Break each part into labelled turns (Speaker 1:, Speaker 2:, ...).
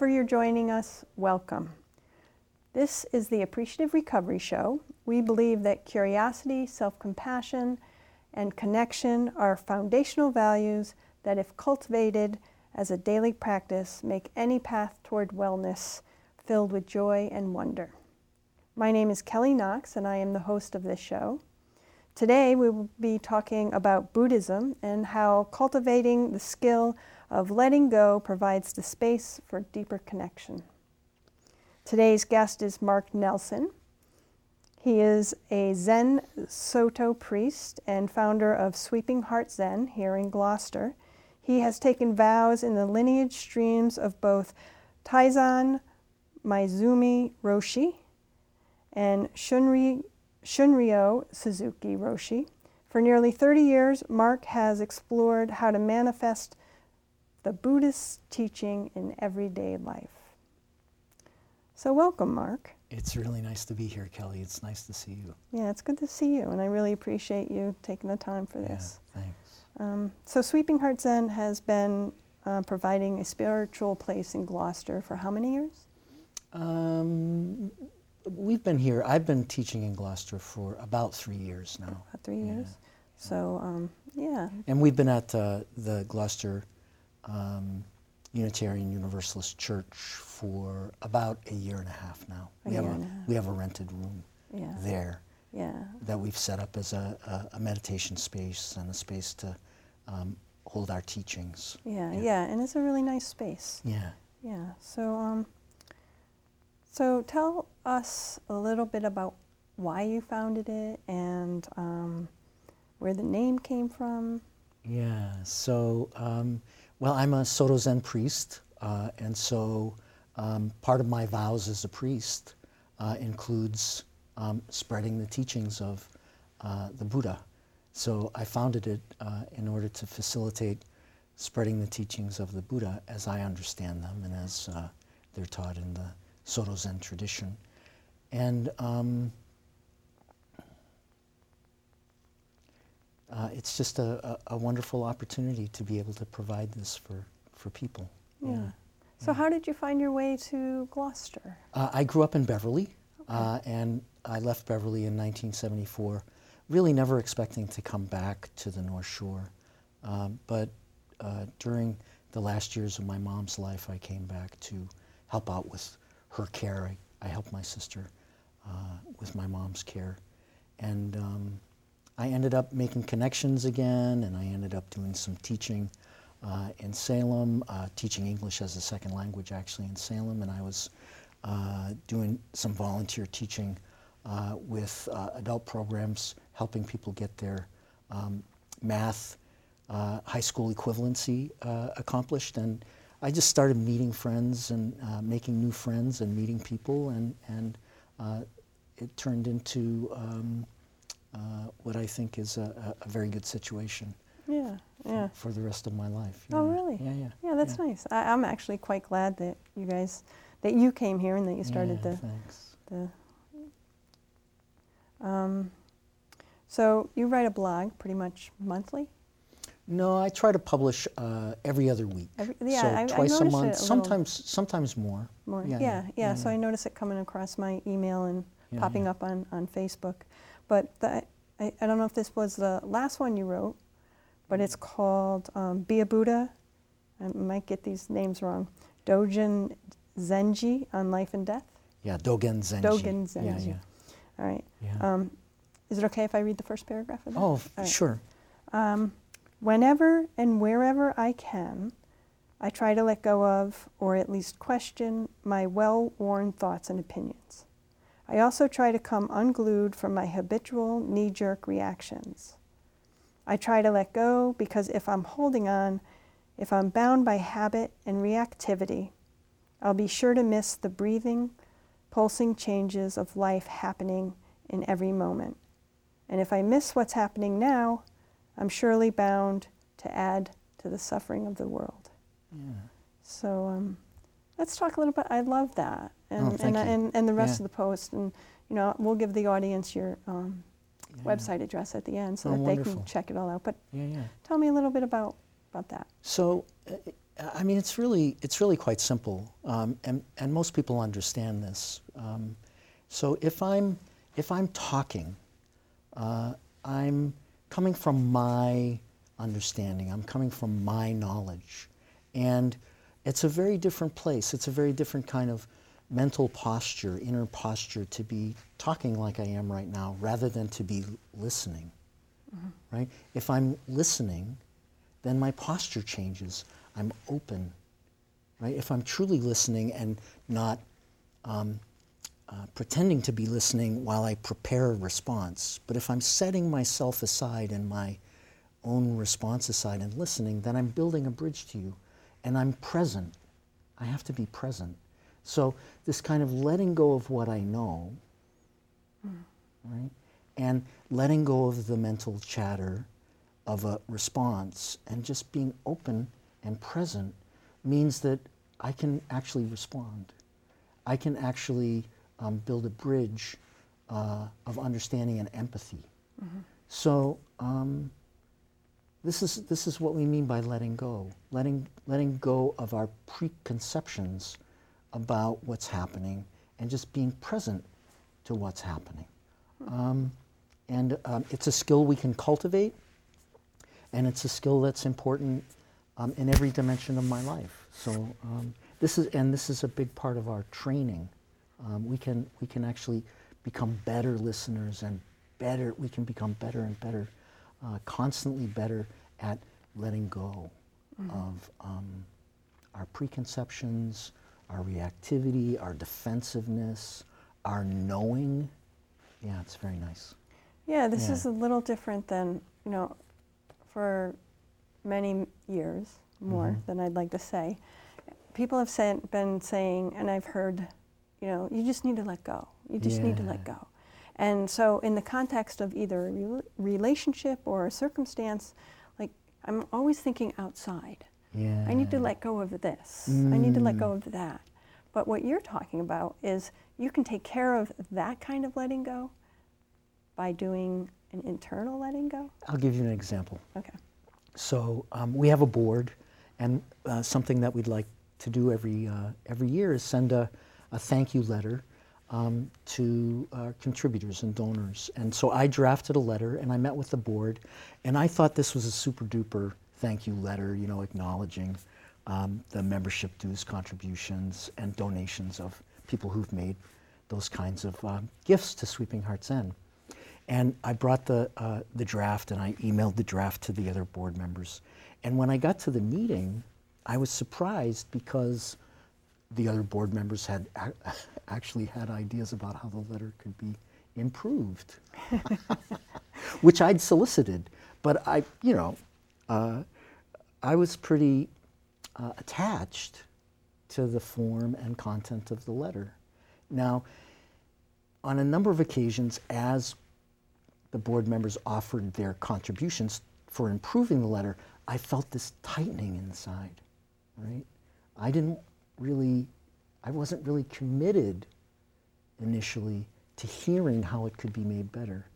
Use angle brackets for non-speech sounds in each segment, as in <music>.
Speaker 1: Whenever you're joining us, welcome. This is the Appreciative Recovery Show. We believe that curiosity, self compassion, and connection are foundational values that, if cultivated as a daily practice, make any path toward wellness filled with joy and wonder. My name is Kelly Knox, and I am the host of this show. Today, we will be talking about Buddhism and how cultivating the skill of letting go provides the space for deeper connection. Today's guest is Mark Nelson. He is a Zen Soto priest and founder of Sweeping Heart Zen here in Gloucester. He has taken vows in the lineage streams of both Taizan Maezumi Roshi and Shunri, Shunryu Suzuki Roshi. For nearly 30 years, Mark has explored how to manifest the Buddhist teaching in everyday life. So, welcome, Mark.
Speaker 2: It's really nice to be here, Kelly. It's nice to see you.
Speaker 1: Yeah, it's good to see you, and I really appreciate you taking the time for this.
Speaker 2: Yeah, thanks.
Speaker 1: Um, so, Sweeping Heart Zen has been uh, providing a spiritual place in Gloucester for how many years?
Speaker 2: Um, we've been here. I've been teaching in Gloucester for about three years now.
Speaker 1: About three years. Yeah. So, um, yeah.
Speaker 2: And we've been at uh, the Gloucester um, Unitarian Universalist Church for about a year and a half now.
Speaker 1: A
Speaker 2: we have a
Speaker 1: a
Speaker 2: we have a rented room
Speaker 1: Yeah.
Speaker 2: there
Speaker 1: Yeah.
Speaker 2: that we've set up as a, a, a meditation space and a space to um, hold our teachings.
Speaker 1: Yeah,
Speaker 2: Yeah.
Speaker 1: yeah, and it's a really nice space.
Speaker 2: Yeah.
Speaker 1: Yeah. So, um, so tell us a little bit about why you founded it and um, where the name came from.
Speaker 2: Yeah. So, um, well, I'm a Soto Zen priest, uh, and so um, part of my vows as a priest uh, includes um, spreading the teachings of uh, the Buddha. So I founded it uh, in order to facilitate spreading the teachings of the Buddha as I understand them and as uh, they're taught in the Soto Zen tradition. And um, uh, it's just a, a, a wonderful opportunity to be able to provide this for, for people.
Speaker 1: Yeah. So, how did you find your way to Gloucester?
Speaker 2: Uh, I grew up in Beverly, uh, and I left Beverly in 1974, really never expecting to come back to the North Shore. Um, but uh, during the last years of my mom's life, I came back to help out with her care. I, I helped my sister uh, with my mom's care. And um, I ended up making connections again, and I ended up doing some teaching uh, in Salem, uh, teaching English as a second language actually in Salem, and I was uh, doing some volunteer teaching uh, with uh, adult programs, helping people get their um, math uh, high school equivalency accomplished. And I just started meeting friends and making new friends and meeting people, and, and it turned into um, what I think is a, a, very good situation
Speaker 1: Yeah, yeah.
Speaker 2: for the rest of my life.
Speaker 1: Oh,
Speaker 2: yeah.
Speaker 1: really?
Speaker 2: Yeah, yeah.
Speaker 1: Yeah, that's nice. I, I'm actually quite glad that you guys, that you came here and that you started
Speaker 2: yeah,
Speaker 1: the,
Speaker 2: Thanks.
Speaker 1: the. Um, so you write a blog pretty much monthly.
Speaker 2: No, I try to publish uh, every other week.
Speaker 1: Every- yeah,
Speaker 2: so
Speaker 1: I- I
Speaker 2: twice
Speaker 1: noticed
Speaker 2: a month.
Speaker 1: a
Speaker 2: sometimes, sometimes more.
Speaker 1: More.
Speaker 2: Yeah,
Speaker 1: Yeah,
Speaker 2: yeah,
Speaker 1: yeah. So. I notice it coming across my email and
Speaker 2: Yeah,
Speaker 1: popping
Speaker 2: yeah.
Speaker 1: up on, on Facebook. But the, I, I don't know if this was the last one you wrote, but it's called um, Be a Buddha. I might get these names wrong. Dogen Zenji on Life and Death.
Speaker 2: Yeah, Dogen Zenji.
Speaker 1: Dogen Zenji.
Speaker 2: yeah. yeah.
Speaker 1: All right.
Speaker 2: yeah.
Speaker 1: Um, is it okay if I read the first paragraph of that?
Speaker 2: oh,
Speaker 1: right.
Speaker 2: sure.
Speaker 1: Um, whenever and wherever I can, I try to let go of, or at least question, my well worn thoughts and opinions. I also try to come unglued from my habitual knee jerk reactions. I try to let go because if I'm holding on, if I'm bound by habit and reactivity, I'll be sure to miss the breathing, pulsing changes of life happening in every moment. And if I miss what's happening now, I'm surely bound to add to the suffering of the world.
Speaker 2: Yeah.
Speaker 1: So um, let's talk a little bit. I love that, and
Speaker 2: Oh,
Speaker 1: and, and and the rest
Speaker 2: Yeah.
Speaker 1: of the post, and you know, we'll give the audience your um,
Speaker 2: yeah.
Speaker 1: website address at the end so
Speaker 2: Oh,
Speaker 1: that they
Speaker 2: wonderful.
Speaker 1: can check it all out. But
Speaker 2: Yeah, yeah.
Speaker 1: tell me a little bit about about that.
Speaker 2: So, uh, I mean, it's really it's really quite simple, um, and and most people understand this. Um, so if I'm if I'm talking, uh, I'm coming from my understanding. I'm coming from my knowledge, and it's a very different place. It's a very different kind of mental posture, inner posture to be talking like I am right now, rather than to be listening. Mm-hmm. Right? If I'm listening, then my posture changes. I'm open. Right? If I'm truly listening and not um, uh, pretending to be listening while I prepare a response, but if I'm setting myself aside and my own response aside and listening, then I'm building a bridge to you and I'm present. I have to be present. So, this kind of letting go of what I know, mm. right? And letting go of the mental chatter of a response and just being open and present means that I can actually respond. I can actually um, build a bridge uh, of understanding and empathy. Mm-hmm. So um, this is this is what we mean by letting go, letting letting go of our preconceptions about what's happening and just being present to what's happening. Um, and um, it's a skill we can cultivate, and it's a skill that's important um, in every dimension of my life. So um, this is, and this is a big part of our training. Um, we can we can actually become better listeners and better. We can become better and better, uh, constantly better at letting go mm-hmm. of um, our preconceptions, our reactivity, our defensiveness, our knowing. Yeah, it's very nice.
Speaker 1: Yeah, this yeah. is a little different than you know, for many years, more mm-hmm. than I'd like to say, people have said, been saying, and I've heard, you know, you just need to let go. You just yeah. need to let go. And so, in the context of either a re- relationship or a circumstance, like I'm always thinking outside. Yeah. I need to let go of this. Mm. I need to let go of that. But what you're talking about is you can take care of that kind of letting go by doing an internal letting go.
Speaker 2: I'll give you an example.
Speaker 1: Okay.
Speaker 2: So um, we have a board, and uh, something that we'd like to do every uh, every year is send a, a thank you letter um, to uh, contributors and donors. And so I drafted a letter, and I met with the board, and I thought this was a super duper thank you letter, you know, acknowledging um, the membership dues contributions and donations of people who've made those kinds of um, gifts to Sweeping Heart Zen. And I brought the, uh, the draft and I emailed the draft to the other board members. And when I got to the meeting, I was surprised because the other board members had <laughs> actually had ideas about how the letter could be improved, <laughs> which I'd solicited. But I, you know, uh, I was pretty uh, attached to the form and content of the letter. Now, on a number of occasions, as the board members offered their contributions for improving the letter, I felt this tightening inside, right? I didn't really, I wasn't really committed initially to hearing how it could be made better.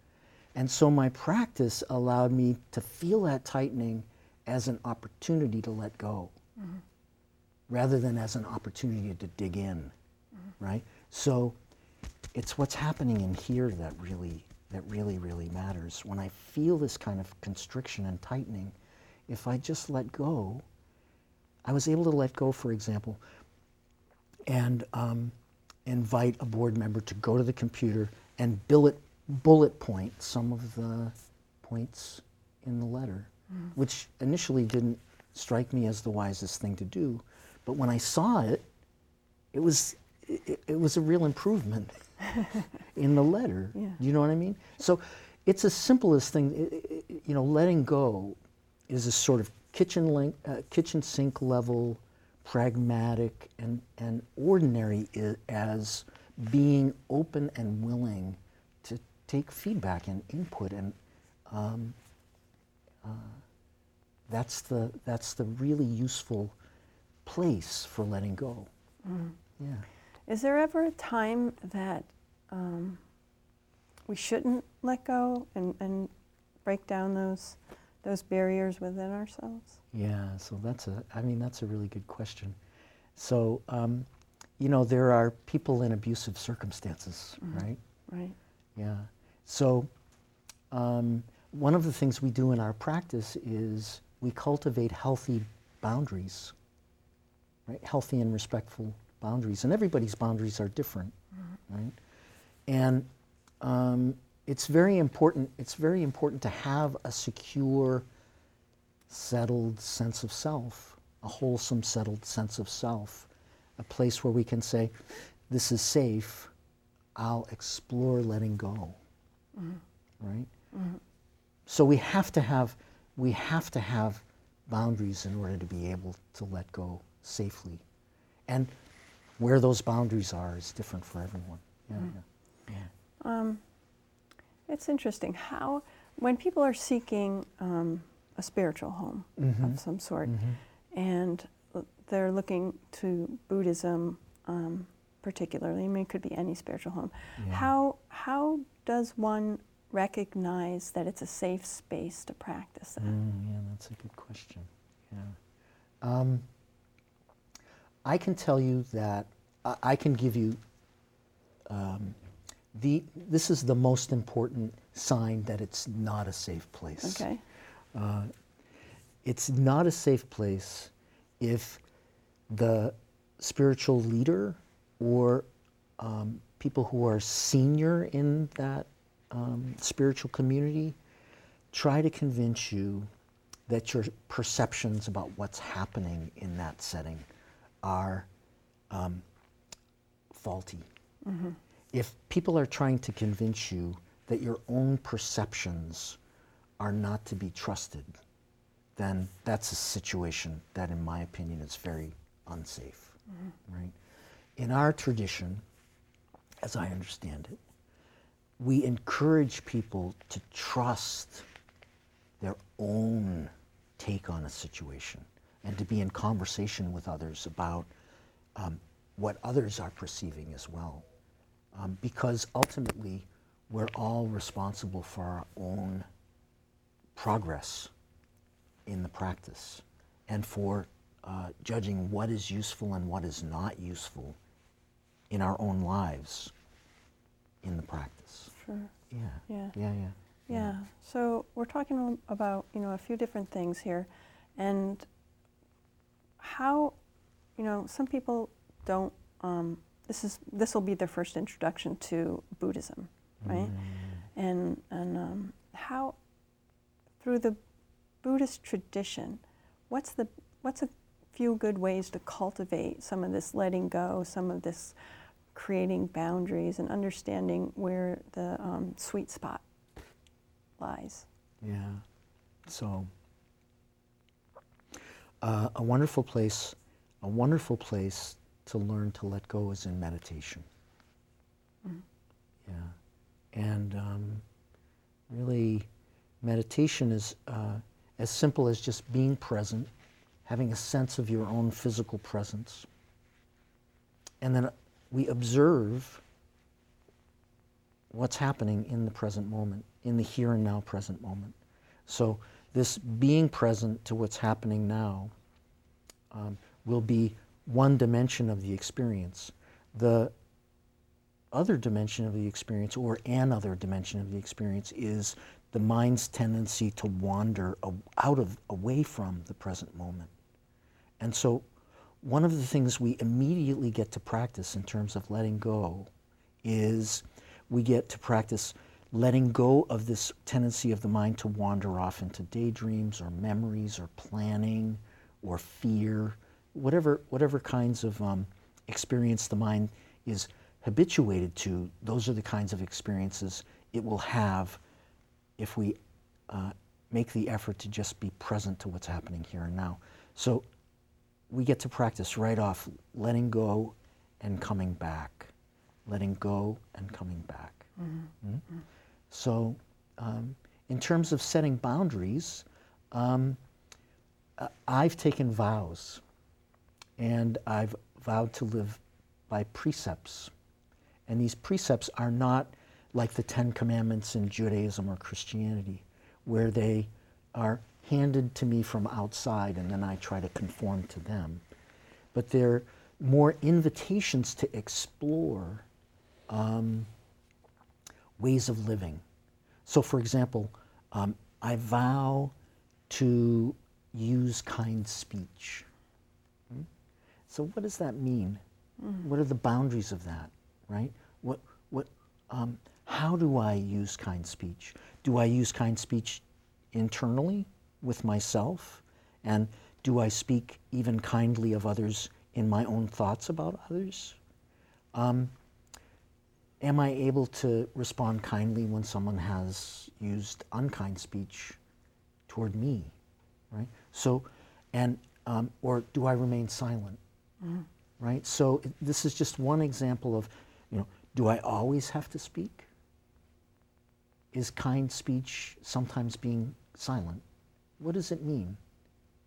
Speaker 2: And so my practice allowed me to feel that tightening as an opportunity to let go mm-hmm. rather than as an opportunity to dig in, mm-hmm. right? So it's what's happening in here that really that really, really matters. When I feel this kind of constriction and tightening, if I just let go, I was able to let go, for example, and um, invite a board member to go to the computer and bullet, bullet point some of the points in the letter, mm. which initially didn't strike me as the wisest thing to do. But when I saw it, it was, it, it was a real improvement. <laughs> in the letter. Yeah. You know what I mean? So it's as simple as thing. You know, letting go is a sort of kitchen link, uh, kitchen sink level, pragmatic and and ordinary as being open and willing to take feedback and input and. Um, uh, that's the that's the really useful place for letting go. Mm. Yeah.
Speaker 1: Is there ever a time that um, we shouldn't let go and, and break down those those barriers within ourselves?
Speaker 2: Yeah, so that's a, I mean, that's a really good question. So, um, you know, there are people in abusive circumstances,
Speaker 1: Mhm.
Speaker 2: right?
Speaker 1: Right.
Speaker 2: Yeah. So, um, one of the things we do in our practice is we cultivate healthy boundaries, right? Healthy and respectful boundaries. And everybody's boundaries are different, right? And um, it's very important. It's very important to have a secure, settled sense of self, a wholesome, settled sense of self, a place where we can say, "This is safe. I'll explore letting go." Mm-hmm. Right. Mm-hmm. So we have to have we have to have boundaries in order to be able to let go safely, and where those boundaries are is different for everyone. Yeah. Mm-hmm. yeah. yeah.
Speaker 1: Um, it's interesting how, when people are seeking um, a spiritual home
Speaker 2: Mhm.
Speaker 1: of some sort,
Speaker 2: Mhm.
Speaker 1: and they're looking to Buddhism, um, particularly. I mean, it could be any spiritual home.
Speaker 2: Yeah.
Speaker 1: How how does one recognize that it's a safe space to practice that?
Speaker 2: Mm, yeah, that's a good question. Yeah. Um, I can tell you that I, I can give you um, the. This is the most important sign that it's not a safe place.
Speaker 1: Okay.
Speaker 2: Uh, it's not a safe place if the spiritual leader or um, people who are senior in that um, spiritual community try to convince you that your perceptions about what's happening in that setting are um, faulty. If people are trying to convince you that your own perceptions are not to be trusted, then that's a situation that, in my opinion, is very unsafe. Right? In our tradition, as I understand it, we encourage people to trust their own take on a situation and to be in conversation with others about um, what others are perceiving as well. Um, because ultimately, we're all responsible for our own progress in the practice and for uh, judging what is useful and what is not useful in our own lives in the practice.
Speaker 1: Sure.
Speaker 2: Yeah.
Speaker 1: Yeah.
Speaker 2: Yeah, yeah.
Speaker 1: Yeah. So we're talking about you know a few different things here, and how you know some people don't. Um, this is this will be their first introduction to Buddhism, right? And and um, how through the Buddhist tradition, what's the what's a few good ways to cultivate some of this letting go, some of this creating boundaries, and understanding where the um, sweet spot lies.
Speaker 2: Yeah. So, uh, a wonderful place, a wonderful place to learn to let go is in meditation. Yeah. And um, really, meditation is uh, as simple as just being present, having a sense of your own physical presence. And then we observe what's happening in the present moment, in the here and now present moment. So, this being present to what's happening now um, will be one dimension of the experience. The other dimension of the experience, or another dimension of the experience, is the mind's tendency to wander out of, away from the present moment. And so, one of the things we immediately get to practice in terms of letting go is we get to practice letting go of this tendency of the mind to wander off into daydreams or memories or planning or fear, whatever, whatever kinds of um, experience the mind is habituated to, those are the kinds of experiences it will have if we uh, make the effort to just be present to what's happening here and now. So we get to practice right off letting go and coming back, letting go and coming back. Mm? So, um, in terms of setting boundaries, um, uh, I've taken vows and I've vowed to live by precepts. And these precepts are not like the Ten Commandments in Judaism or Christianity, where they are handed to me from outside and then I try to conform to them. But they're more invitations to explore um, ways of living. So, for example, um, I vow to use kind speech. So, what does that mean? Mm. What are the boundaries of that, right? What, what, um, how do I use kind speech? Do I use kind speech internally with myself? And do I speak even kindly of others in my own thoughts about others? Um, am I able to respond kindly when someone has used unkind speech toward me, right? So, and um, or do I remain silent, mm-hmm. right? So this is just one example of, you know, do I always have to speak? Is kind speech sometimes being silent? What does it mean,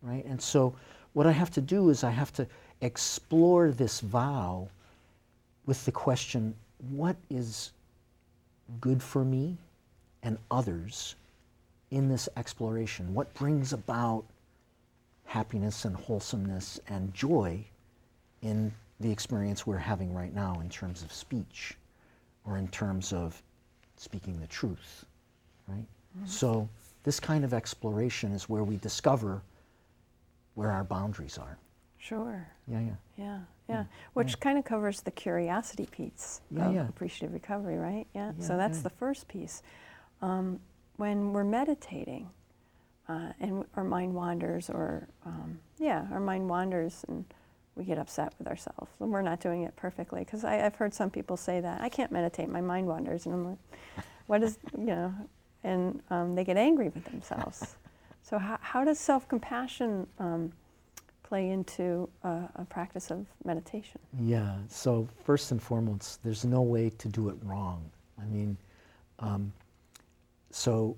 Speaker 2: right? And so, what I have to do is I have to explore this vow with the question what is good for me and others in this exploration? What brings about happiness and wholesomeness and joy in the experience we're having right now in terms of speech or in terms of speaking the truth, right? Mm-hmm. So this kind of exploration is where we discover where our boundaries are.
Speaker 1: Sure.
Speaker 2: Yeah, yeah.
Speaker 1: Yeah, yeah. Which yeah. kind of covers the curiosity piece
Speaker 2: yeah,
Speaker 1: of
Speaker 2: yeah.
Speaker 1: appreciative recovery, right? Yeah. yeah so that's the first piece. Um, when we're meditating uh, and our mind wanders, or um, yeah, our mind wanders and we get upset with ourselves and we're not doing it perfectly. Because I've heard some people say that I can't meditate, my mind wanders, and I'm like, what is <laughs> you know, and um, they get angry with themselves. <laughs> so how, how does self compassion um, play into a, a practice of meditation?
Speaker 2: Yeah, so first and foremost, there's no way to do it wrong. I mean, um, so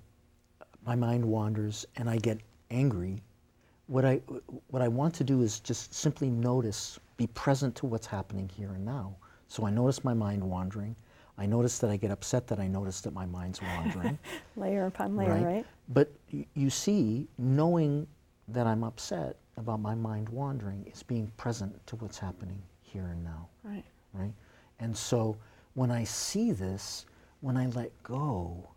Speaker 2: my mind wanders and I get angry. What I, what I want to do is just simply notice, be present to what's happening here and now. So I notice my mind wandering. I notice that I get upset that I notice that my mind's wandering. <laughs>
Speaker 1: layer upon layer, right? right?
Speaker 2: But you see, knowing that I'm upset about my mind wandering is being present to what's happening here and now.
Speaker 1: Right.
Speaker 2: Right? And so when I see this, when I let go,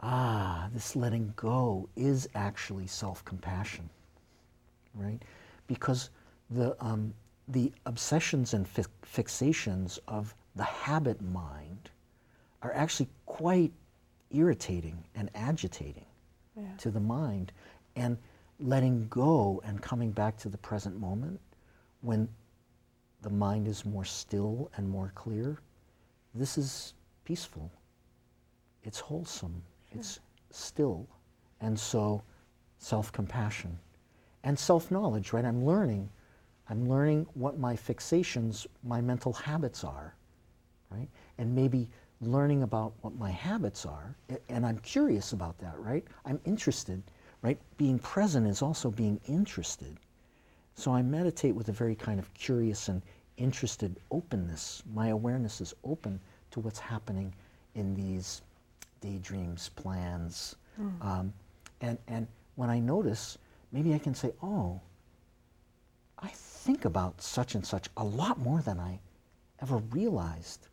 Speaker 2: ah, this letting go is actually self compassion. Right? Because the, um, the obsessions and fi- fixations of the habit mind are actually quite irritating and agitating yeah. to the mind. And letting go and coming back to the present moment when the mind is more still and more clear, this is peaceful. It's wholesome. Sure. It's still. And so, self compassion and self knowledge, right? I'm learning. I'm learning what my fixations, my mental habits are, right? And maybe learning about what my habits are. And I'm curious about that, right? I'm interested right? Being present is also being interested. So I meditate with a very kind of curious and interested openness. My awareness is open to what's happening in these daydreams, plans. Mm. Um, and, and when I notice, maybe I can say, oh, I think about such and such a lot more than I ever realized.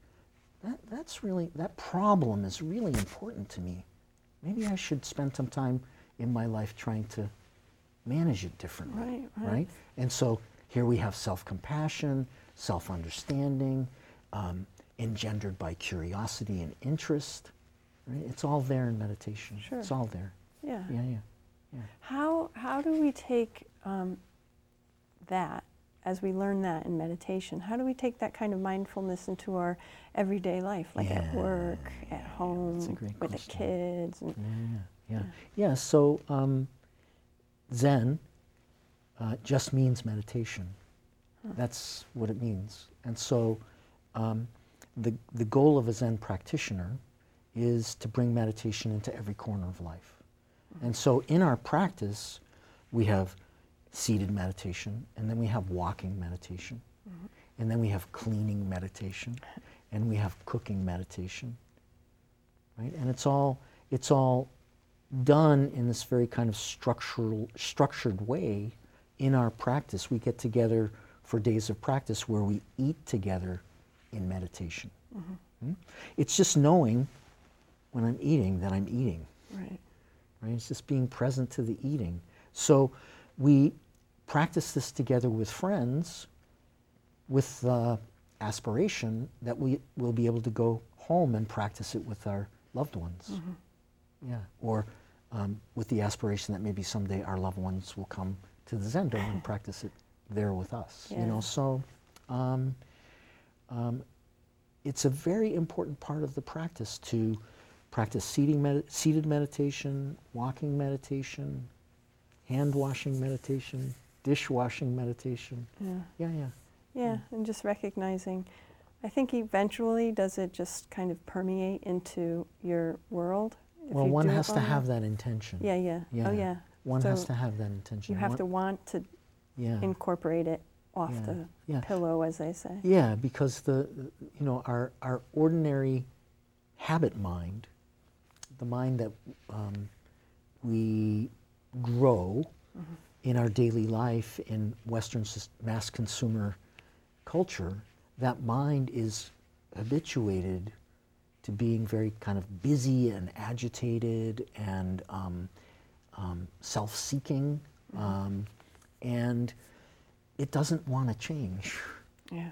Speaker 2: That, that's really, that problem is really important to me. Maybe I should spend some time in my life trying to manage it differently.
Speaker 1: Right, right.
Speaker 2: right? And so here we have self compassion, self understanding, um, engendered by curiosity and interest. Right? It's all there in meditation.
Speaker 1: Sure.
Speaker 2: It's all there.
Speaker 1: Yeah.
Speaker 2: Yeah, yeah. Yeah.
Speaker 1: How, how do we take um, that as we learn that in meditation? How do we take that kind of mindfulness into our everyday life, like
Speaker 2: yeah.
Speaker 1: at work, at home, with
Speaker 2: question.
Speaker 1: the kids?
Speaker 2: And, yeah yeah. Yeah, so um, Zen uh, just means meditation. That's what it means. And so um, the, the goal of a Zen practitioner is to bring meditation into every corner of life. And so in our practice, we have seated meditation, and then we have walking meditation, mm-hmm. and then we have cleaning meditation, and we have cooking meditation, right? And it's all, it's all done in this very kind of structural, structured way in our practice. We get together for days of practice where we eat together in meditation. Mm-hmm. It's just knowing when I'm eating that I'm eating.
Speaker 1: Right.
Speaker 2: Right? It's just being present to the eating. So we practice this together with friends with the aspiration that we will be able to go home and practice it with our loved ones. Mm-hmm. Yeah. Or um, with the aspiration that maybe someday our loved ones will come to the Zendo and <laughs> practice it there with us. Yeah. You know, so um, um, it's a very important part of the practice to practice seating med- seated meditation, walking meditation, hand washing meditation, dishwashing meditation.
Speaker 1: Yeah.
Speaker 2: Yeah, yeah.
Speaker 1: Yeah, and just recognizing. I think eventually, does it just kind of permeate into your world?
Speaker 2: Well, one has to have that intention.
Speaker 1: Yeah, yeah, yeah. Oh, yeah.
Speaker 2: One so has to have that intention.
Speaker 1: You have
Speaker 2: one,
Speaker 1: to want to yeah. incorporate it off yeah. the yeah. pillow, as they say.
Speaker 2: Yeah, because the you know our our ordinary habit mind, the mind that um, we grow mm-hmm. in our daily life in Western mass consumer culture, that mind is habituated to being very kind of busy and agitated and um, um, self-seeking, mm-hmm. um, and it doesn't want to change.
Speaker 1: Yeah.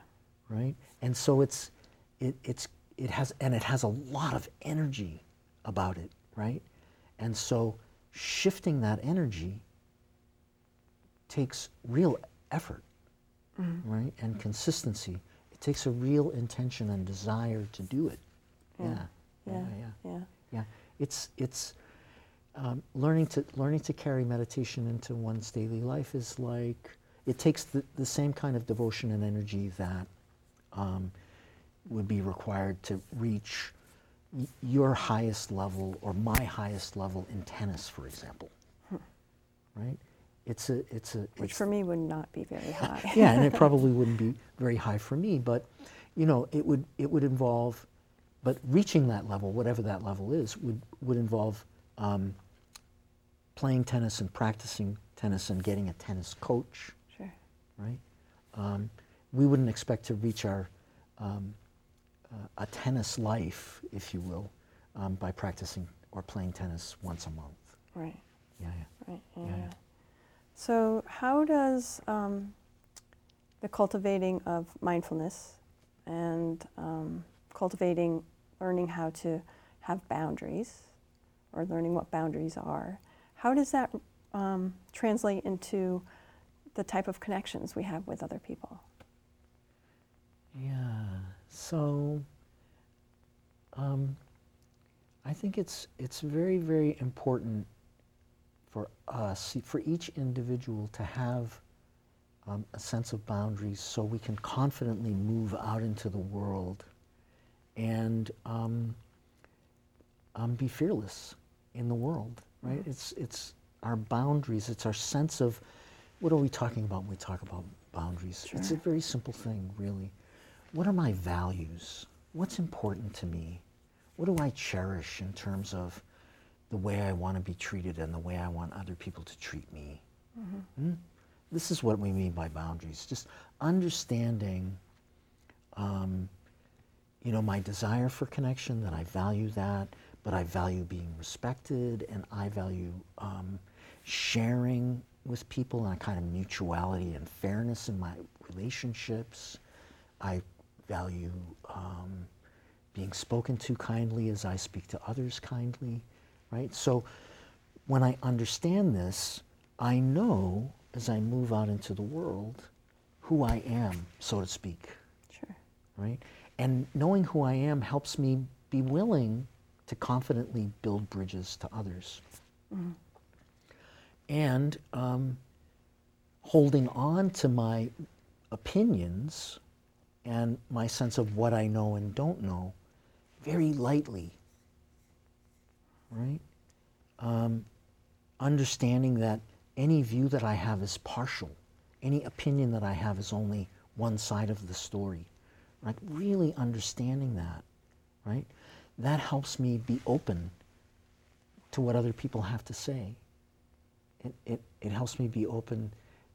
Speaker 2: Right. And so it's it, it's it has and it has a lot of energy about it. Right. And so shifting that energy takes real effort mm-hmm. right? And consistency. It takes a real intention and desire to do it.
Speaker 1: Yeah. Yeah. Yeah. Yeah.
Speaker 2: yeah. yeah. It's it's um, learning to learning to carry meditation into one's daily life is like it takes the, the same kind of devotion and energy that um, would be required to reach your highest level or my highest level in tennis, for example. Hmm. Right? It's a, it's a,
Speaker 1: Which
Speaker 2: it's
Speaker 1: for me would not be very high. <laughs>
Speaker 2: yeah, and it <laughs> probably wouldn't be very high for me, but you know, it would, it would involve, but reaching that level, whatever that level is, would, would involve um, playing tennis and practicing tennis and getting a tennis coach.
Speaker 1: Sure.
Speaker 2: Right? Um, we wouldn't expect to reach our um, a tennis life, if you will, um, by practicing or playing tennis once a month.
Speaker 1: Right.
Speaker 2: Yeah, yeah.
Speaker 1: Right. yeah. yeah. yeah. So, how does um, the cultivating of mindfulness and um, cultivating learning how to have boundaries or learning what boundaries are, how does that um, translate into the type of connections we have with other people?
Speaker 2: Yeah, so um, I think it's, it's very, very important for us, for each individual to have um, a sense of boundaries so we can confidently move out into the world and um, um, be fearless in the world, right? Mm-hmm. It's, it's our boundaries, it's our sense of what are we talking about when we talk about boundaries?
Speaker 1: Sure.
Speaker 2: It's a very simple thing, really. What are my values? What's important to me? What do I cherish in terms of the way I want to be treated and the way I want other people to treat me. Mm-hmm. Hmm? This is what we mean by boundaries. Just understanding, um, you know, my desire for connection, that I value that, but I value being respected and I value um, sharing with people and a kind of mutuality and fairness in my relationships. I value um, being spoken to kindly as I speak to others kindly right? So when I understand this, I know as I move out into the world who I am, so to speak.
Speaker 1: Sure.
Speaker 2: Right? And knowing who I am helps me be willing to confidently build bridges to others. Mm-hmm. And um, holding on to my opinions and my sense of what I know and don't know very lightly right? Um, understanding that any view that I have is partial, any opinion that I have is only one side of the story. Right? Really understanding that, right? That helps me be open to what other people have to say. It, it, it helps me be open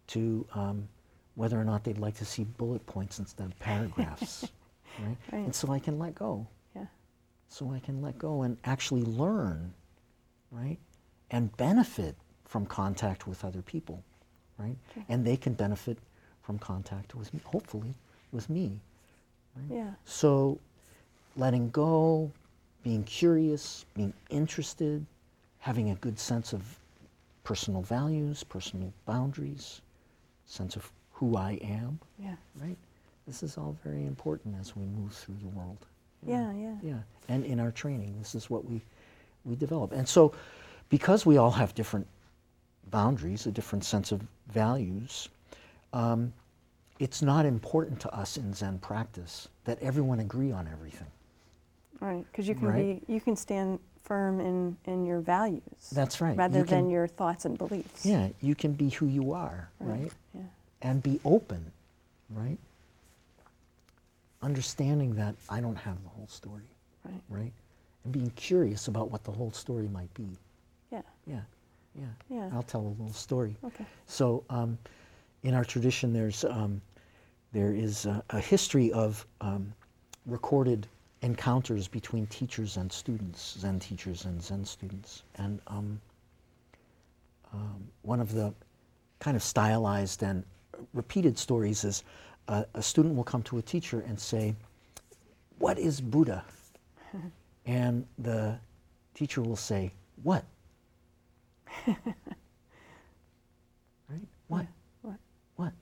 Speaker 2: to um, whether or not they'd like to see bullet points instead of paragraphs. <laughs> right?
Speaker 1: Right.
Speaker 2: And so I can let go.
Speaker 1: Yeah.
Speaker 2: So I can let go and actually learn, right? And benefit from contact with other people, right? And they can benefit from contact with me, hopefully, with me. Right?
Speaker 1: Yeah.
Speaker 2: So letting go, being curious, being interested, having a good sense of personal values, personal boundaries, sense of who I am,
Speaker 1: Yeah.
Speaker 2: right? This is all very important as we move through the world.
Speaker 1: Yeah, yeah.
Speaker 2: Yeah, and in our training, this is what we, we develop. And so, because we all have different boundaries, a different sense of values, um, it's not important to us in Zen practice that everyone agree on everything.
Speaker 1: Right. Because you can
Speaker 2: Right.
Speaker 1: be, you can stand firm in, in your values.
Speaker 2: That's right.
Speaker 1: Rather
Speaker 2: You
Speaker 1: than
Speaker 2: can-
Speaker 1: your thoughts and beliefs.
Speaker 2: Yeah, you can be who you are, right?
Speaker 1: Yeah.
Speaker 2: And be open, right? Understanding that I don't have the whole story,
Speaker 1: Right.
Speaker 2: right? And being curious about what the whole story might be.
Speaker 1: Yeah.
Speaker 2: Yeah, yeah.
Speaker 1: Yeah.
Speaker 2: I'll tell a little story.
Speaker 1: Okay.
Speaker 2: So, um, in our tradition, there's um, there is a, a history of um, recorded encounters between teachers and students, Zen teachers and Zen students, and um, um, one of the kind of stylized and repeated stories is uh, a student will come to a teacher and say, "What is Buddha?" <laughs> and the teacher will say, "What?" <laughs> right? What?
Speaker 1: What?
Speaker 2: What?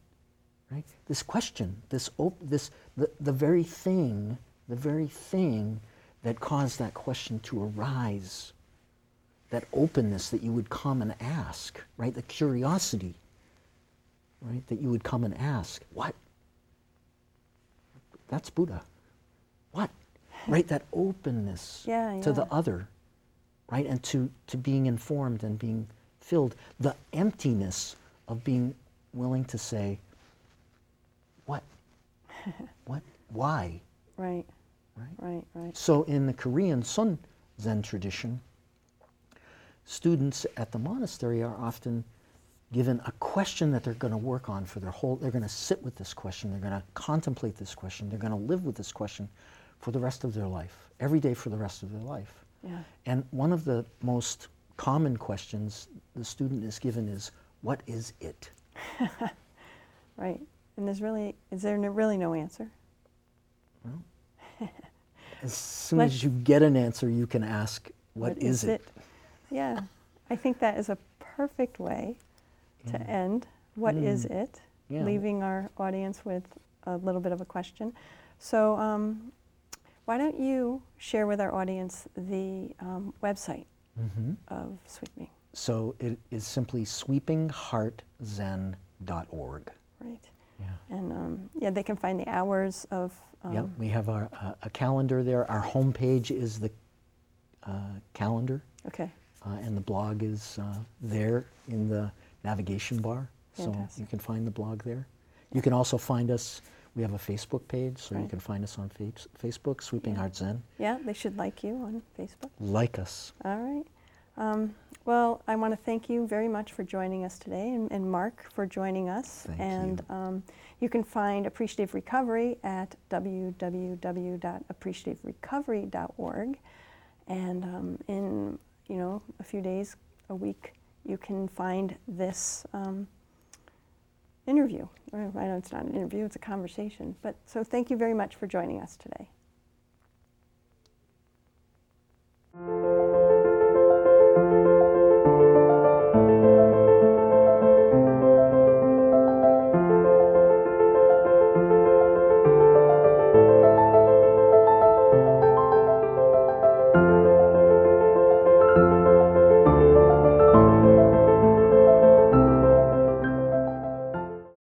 Speaker 2: Right? This question, this op- this the, the very thing, the very thing that caused that question to arise, that openness that you would come and ask, right? The curiosity, right? That you would come and ask, what? That's Buddha. What? <laughs> Right? That openness
Speaker 1: Yeah,
Speaker 2: to the other, right? And to, to being informed and being filled. The emptiness of being willing to say, what? <laughs> what? Why?
Speaker 1: Right.
Speaker 2: Right?
Speaker 1: Right. Right.
Speaker 2: So in the Korean Sun Zen tradition, students at the monastery are often given a question that they're going to work on for their whole they're going to sit with this question they're going to contemplate this question they're going to live with this question for the rest of their life every day for the rest of their life
Speaker 1: Yeah.
Speaker 2: and one of the most common questions the student is given is what is it <laughs>
Speaker 1: Right. And there's really, is there no, really no answer? <laughs>
Speaker 2: as soon
Speaker 1: Let-
Speaker 2: as you get an answer you can ask what is, it,
Speaker 1: Yeah. I think that is a perfect way to
Speaker 2: Yeah.
Speaker 1: end. What is
Speaker 2: Mm.
Speaker 1: it?
Speaker 2: Yeah.
Speaker 1: Leaving our audience with a little bit of a question. So, um, why don't you share with our audience the um, website
Speaker 2: Mhm.
Speaker 1: of Sweeping?
Speaker 2: So it is simply sweepingheartzen.org.
Speaker 1: Right.
Speaker 2: Yeah.
Speaker 1: And um, yeah, they can find the hours of. Um,
Speaker 2: yep. We have our, uh, a calendar there. Our homepage is the uh, calendar,
Speaker 1: Okay.
Speaker 2: uh, and the blog is uh, there in the navigation bar. So you can find the blog there. You can also find us. We have a Facebook page, so you can find us on face- Facebook, Sweeping
Speaker 1: Yeah.
Speaker 2: Heart Zen.
Speaker 1: Yeah, they should like you on Facebook.
Speaker 2: Like us.
Speaker 1: All right. Um, well, I want to thank you very much for joining us today, and, and Mark for joining us.
Speaker 2: Thank
Speaker 1: and
Speaker 2: you.
Speaker 1: Um, you can find Appreciative Recovery at www.appreciativerecovery.org. And um, in you know a few days, a week, you can find this um, interview. I know it's not an interview, it's a conversation. But so thank you very much for joining us today.